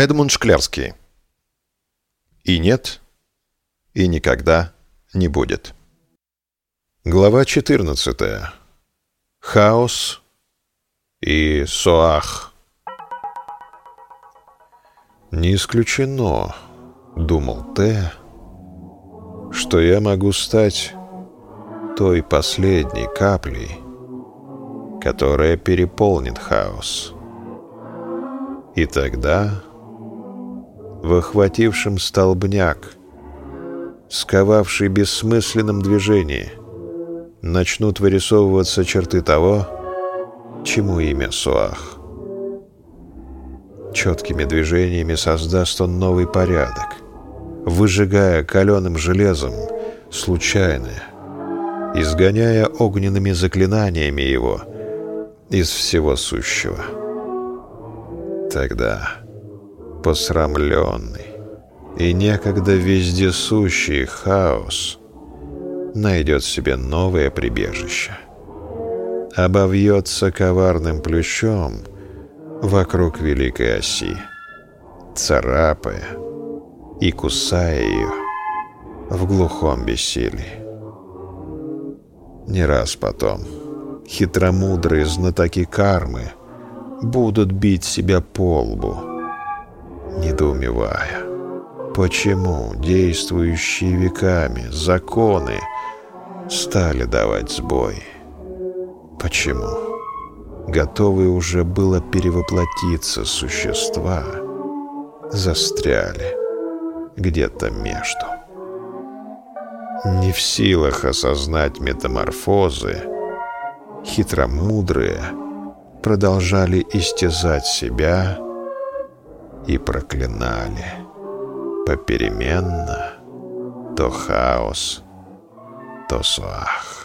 Эдмунд Шклярский. И нет, и никогда не будет. Глава 14. Хаос и Соах. «Не исключено», — думал Т, — «что я могу стать той последней каплей, которая переполнит хаос. И тогда в охватившем столбняк, сковавший бессмысленном движении, начнут вырисовываться черты того, чему имя Суах. Четкими движениями создаст он новый порядок, выжигая каленым железом случайное, изгоняя огненными заклинаниями его из всего сущего. Тогда посрамленный и некогда вездесущий хаос найдет себе новое прибежище. Обовьется коварным плющом вокруг великой оси, царапая и кусая ее в глухом бессилии. Не раз потом хитромудрые знатоки кармы будут бить себя по лбу, недоумевая, почему действующие веками законы стали давать сбой. Почему готовые уже было перевоплотиться существа застряли где-то между. Не в силах осознать метаморфозы, хитромудрые продолжали истязать себя и проклинали попеременно то хаос, то суах.